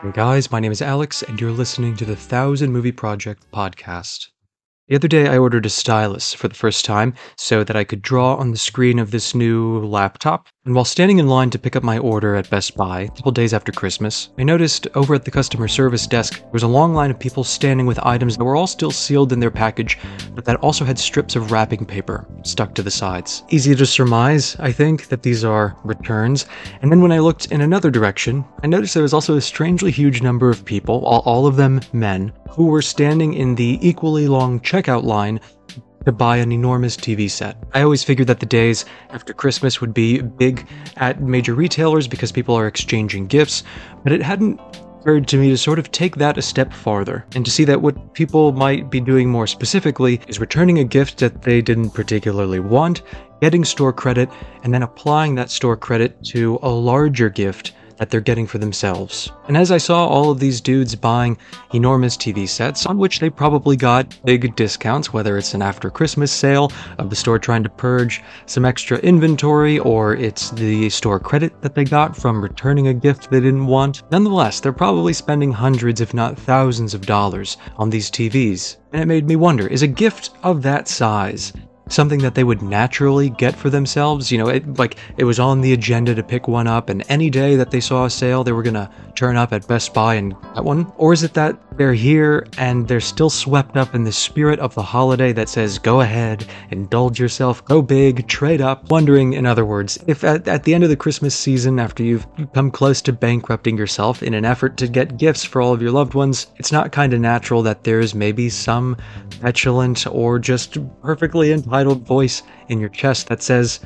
Hey guys, my name is Alex, and you're listening to the Thousand Movie Project podcast. The other day, I ordered a stylus for the first time so that I could draw on the screen of this new laptop. And while standing in line to pick up my order at Best Buy a couple days after Christmas, I noticed over at the customer service desk there was a long line of people standing with items that were all still sealed in their package, but that also had strips of wrapping paper stuck to the sides. Easy to surmise, I think, that these are returns. And then when I looked in another direction, I noticed there was also a strangely huge number of people, all, of them men, who were standing in the equally long checkout line to buy an enormous TV set. I always figured that the days after Christmas would be big at major retailers because people are exchanging gifts, but it hadn't occurred to me to sort of take that a step farther and to see that what people might be doing more specifically is returning a gift that they didn't particularly want, getting store credit, and then applying that store credit to a larger gift that they're getting for themselves. And as I saw all of these dudes buying enormous TV sets, on which they probably got big discounts, whether it's an after Christmas sale of the store trying to purge some extra inventory, or it's the store credit that they got from returning a gift they didn't want, nonetheless, they're probably spending hundreds, if not thousands of dollars on these TVs. And it made me wonder is a gift of that size something that they would naturally get for themselves. You know, it like it was on the agenda to pick one up, and any day that they saw a sale, they were gonna turn up at Best Buy and get one? Or is it that they're here and they're still swept up in the spirit of the holiday that says, go ahead, indulge yourself, go big, trade up? Wondering, in other words, if at, at the end of the Christmas season, after you've come close to bankrupting yourself in an effort to get gifts for all of your loved ones, it's not kind of natural that there's maybe some petulant or just perfectly entitled voice in your chest that says,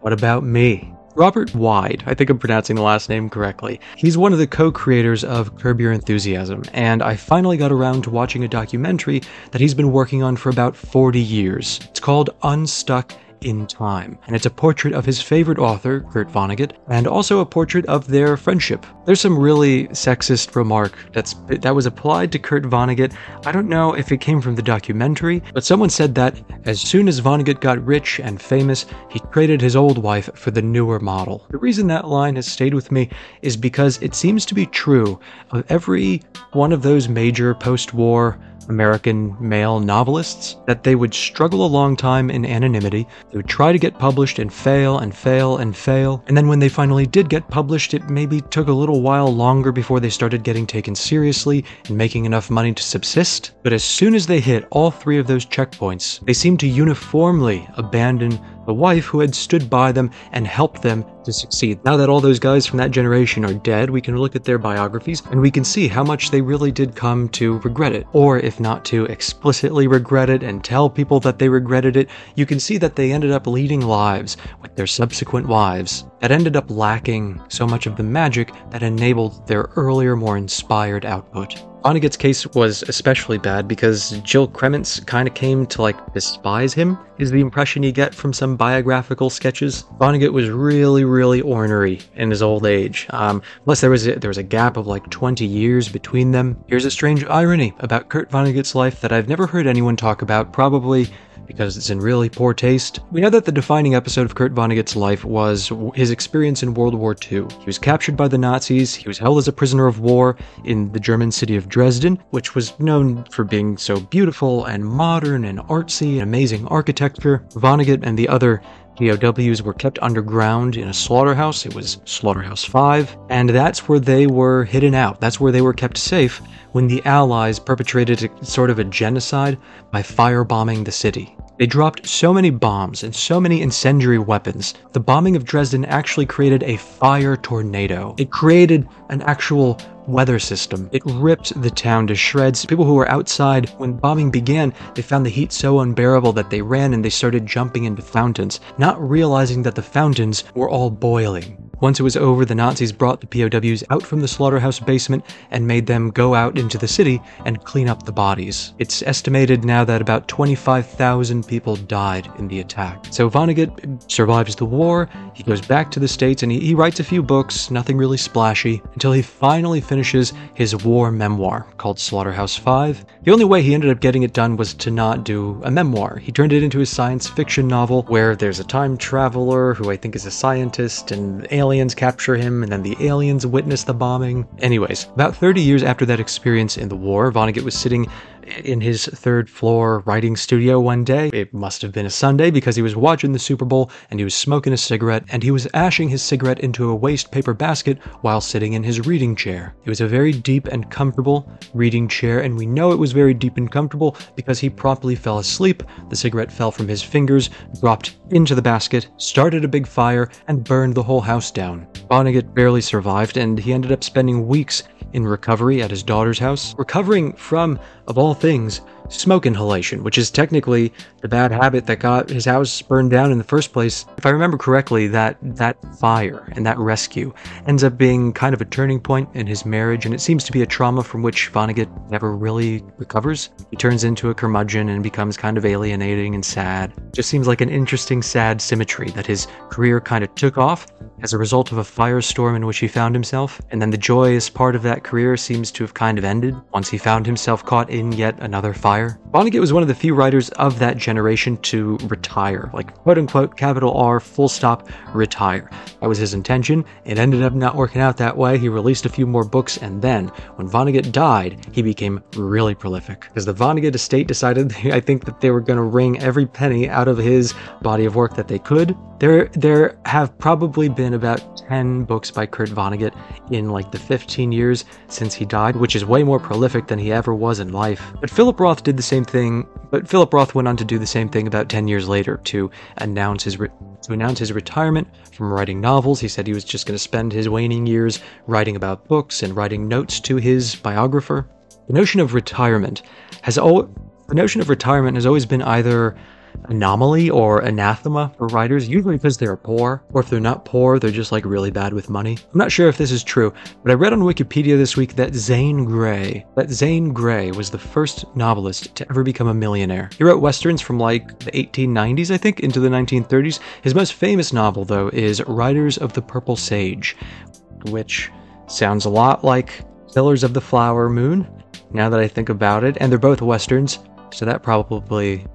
What about me? Robert Weide, I think I'm pronouncing the last name correctly. He's one of the co creators of Curb Your Enthusiasm, and I finally got around to watching a documentary that he's been working on for about 40 years. It's called Unstuck in Time, and it's a portrait of his favorite author, Kurt Vonnegut, and also a portrait of their friendship. There's some really sexist remark that's that was applied to Kurt Vonnegut. I don't know if it came from the documentary, but someone said that as soon as Vonnegut got rich and famous, he traded his old wife for the newer model. The reason that line has stayed with me is because it seems to be true of every one of those major post-war American male novelists that they would struggle a long time in anonymity. They would try to get published and fail and fail and fail. And then when they finally did get published, it maybe took a little while longer before they started getting taken seriously and making enough money to subsist. But as soon as they hit all three of those checkpoints, they seemed to uniformly abandon the wife who had stood by them and helped them to succeed. Now that all those guys from that generation are dead, we can look at their biographies and we can see how much they really did come to regret it. Or if not to explicitly regret it and tell people that they regretted it, you can see that they ended up leading lives with their subsequent wives that ended up lacking so much of the magic that enabled their earlier, more inspired output. Vonnegut's case was especially bad because Jill Krementz kind of came to like despise him, is the impression you get from some biographical sketches. Vonnegut was really, really ornery in his old age. Um, plus, there was a, there was a gap of like 20 years between them. Here's a strange irony about Kurt Vonnegut's life that I've never heard anyone talk about, probably because it's in really poor taste. We know that the defining episode of Kurt Vonnegut's life was his experience in World War II. He was captured by the Nazis, he was held as a prisoner of war in the German city of Dresden, which was known for being so beautiful and modern and artsy and amazing architecture. Vonnegut and the other POWs were kept underground in a slaughterhouse. It was Slaughterhouse 5, and that's where they were hidden out. That's where they were kept safe when the Allies perpetrated a, sort of a genocide by firebombing the city. They dropped so many bombs and so many incendiary weapons. The bombing of Dresden actually created a fire tornado. It created an actual weather system. It ripped the town to shreds. People who were outside when bombing began, they found the heat so unbearable that they ran and they started jumping into fountains, not realizing that the fountains were all boiling. Once it was over, the Nazis brought the POWs out from the slaughterhouse basement and made them go out into the city and clean up the bodies. It's estimated now that about 25,000 people died in the attack. So Vonnegut survives the war, he goes back to the States, and he, he writes a few books, nothing really splashy, until he finally finishes his war memoir called Slaughterhouse 5. The only way he ended up getting it done was to not do a memoir. He turned it into a science fiction novel where there's a time traveler who I think is a scientist, and aliens capture him, and then the aliens witness the bombing. Anyways, about 30 years after that experience in the war, Vonnegut was sitting in his third floor writing studio one day. It must have been a Sunday because he was watching the Super Bowl and he was smoking a cigarette and he was ashing his cigarette into a waste paper basket while sitting in his reading chair. It was a very deep and comfortable reading chair, and we know it was very deep and comfortable because he promptly fell asleep. The cigarette fell from his fingers, dropped into the basket, started a big fire, and burned the whole house down. Vonnegut barely survived, and he ended up spending weeks in recovery at his daughter's house, recovering from, of all things, smoke inhalation, which is technically the bad habit that got his house burned down in the first place. If I remember correctly, that that fire and that rescue ends up being kind of a turning point in his marriage, and it seems to be a trauma from which Vonnegut never really recovers. He turns into a curmudgeon and becomes kind of alienating and sad. Just seems like an interesting sad symmetry that his career kind of took off as a result of a firestorm in which he found himself, and then the joyous part of that career seems to have kind of ended once he found himself caught in yet another fire. Vonnegut was one of the few writers of that generation to retire, like quote unquote capital R full stop retire. That was his intention. It ended up not working out that way. He released a few more books, and then when Vonnegut died, he became really prolific because the Vonnegut estate decided, I think, that they were going to wring every penny out of his body of work that they could. There, there have probably been about 10 books by Kurt Vonnegut in like the 15 years since he died, which is way more prolific than he ever was in life. But Philip Roth did the same thing, but Philip Roth went on to do the same thing about 10 years later to announce his re- to announce his retirement from writing novels. He said he was just going to spend his waning years writing about books and writing notes to his biographer. The notion of retirement has al- the notion of retirement has always been either anomaly or anathema for writers, usually because they're poor, or if they're not poor, they're just like really bad with money. I'm not sure if this is true, but I read on Wikipedia this week that Zane Grey, that Zane Grey was the first novelist to ever become a millionaire. He wrote westerns from like the 1890s, I think, into the 1930s. His most famous novel, though, is Riders of the Purple Sage, which sounds a lot like Killers of the Flower Moon, now that I think about it, and they're both westerns, so that probably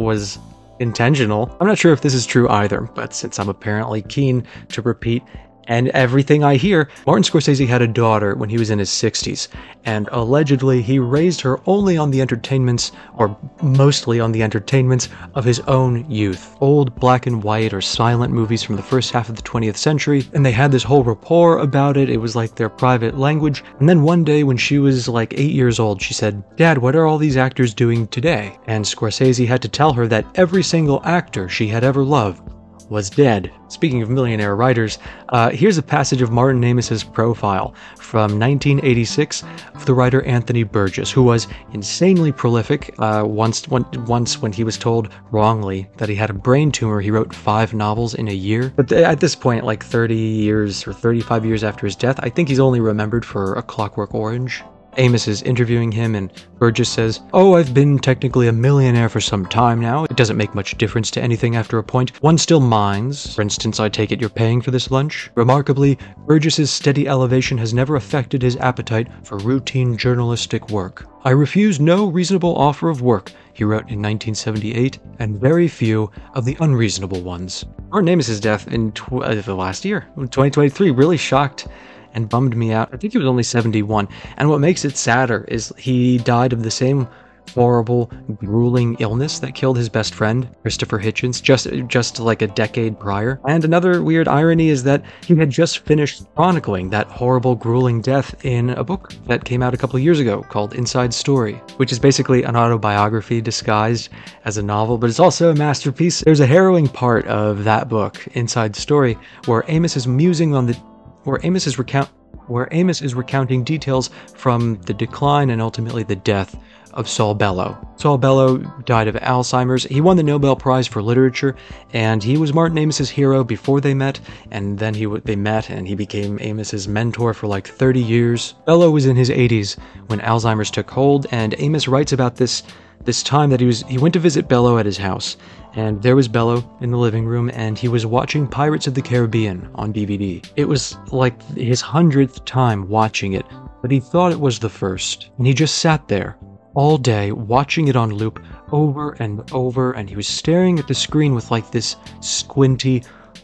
was intentional. I'm not sure if this is true either, but since I'm apparently keen to repeat and everything I hear, Martin Scorsese had a daughter when he was in his 60s, and allegedly he raised her only on the entertainments, or mostly on the entertainments, of his own youth. Old black and white or silent movies from the first half of the 20th century, and they had this whole rapport about it. It was like their private language. And then one day when she was like eight years old, she said, Dad, what are all these actors doing today? And Scorsese had to tell her that every single actor she had ever loved was dead. Speaking of millionaire writers, uh, here's a passage of Martin Amis's profile from 1986 of the writer Anthony Burgess, who was insanely prolific. Uh, once, one, once, when he was told wrongly that he had a brain tumor, he wrote five novels in a year. But th- at this point, like 30 years or 35 years after his death, I think he's only remembered for A Clockwork Orange. Amis is interviewing him, and Burgess says, Oh, I've been technically a millionaire for some time now. It doesn't make much difference to anything after a point. One still minds. For instance, I take it you're paying for this lunch? Remarkably, Burgess's steady elevation has never affected his appetite for routine journalistic work. I refuse no reasonable offer of work, he wrote in 1978, and very few of the unreasonable ones. Martin Amis's death in tw- uh, the last year, 2023, really shocked and bummed me out. I think he was only 71. And what makes it sadder is he died of the same horrible, grueling illness that killed his best friend, Christopher Hitchens, just just like a decade prior. And another weird irony is that he had just finished chronicling that horrible, grueling death in a book that came out a couple years ago called Inside Story, which is basically an autobiography disguised as a novel, but it's also a masterpiece. There's a harrowing part of that book, Inside Story, where Amis is musing on the where Amis is recount where Amis is recounting details from the decline and ultimately the death of Saul Bellow. Saul Bellow died of Alzheimer's. He won the Nobel Prize for Literature, and he was Martin Amis's hero before they met, and then he they met, and he became Amis's mentor for like 30 years. Bellow was in his 80s when Alzheimer's took hold, and Amis writes about this this time that he was he went to visit Bellow at his house, and there was Bellow in the living room, and he was watching Pirates of the Caribbean on DVD. It was like his hundredth time watching it, but he thought it was the first, and he just sat there all day watching it on loop over and over, and he was staring at the screen with like this squinty,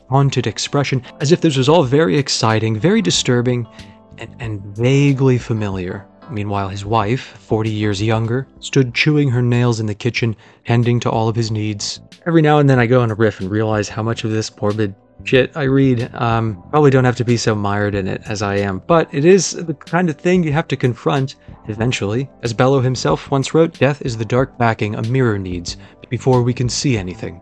haunted expression, as if this was all very exciting, very disturbing, and, and vaguely familiar. Meanwhile, his wife, 40 years younger, stood chewing her nails in the kitchen, tending to all of his needs. Every now and then I go on a riff and realize how much of this morbid shit I read. Um, probably don't have to be so mired in it as I am, but it is the kind of thing you have to confront eventually. As Bellow himself once wrote, death is the dark backing a mirror needs before we can see anything.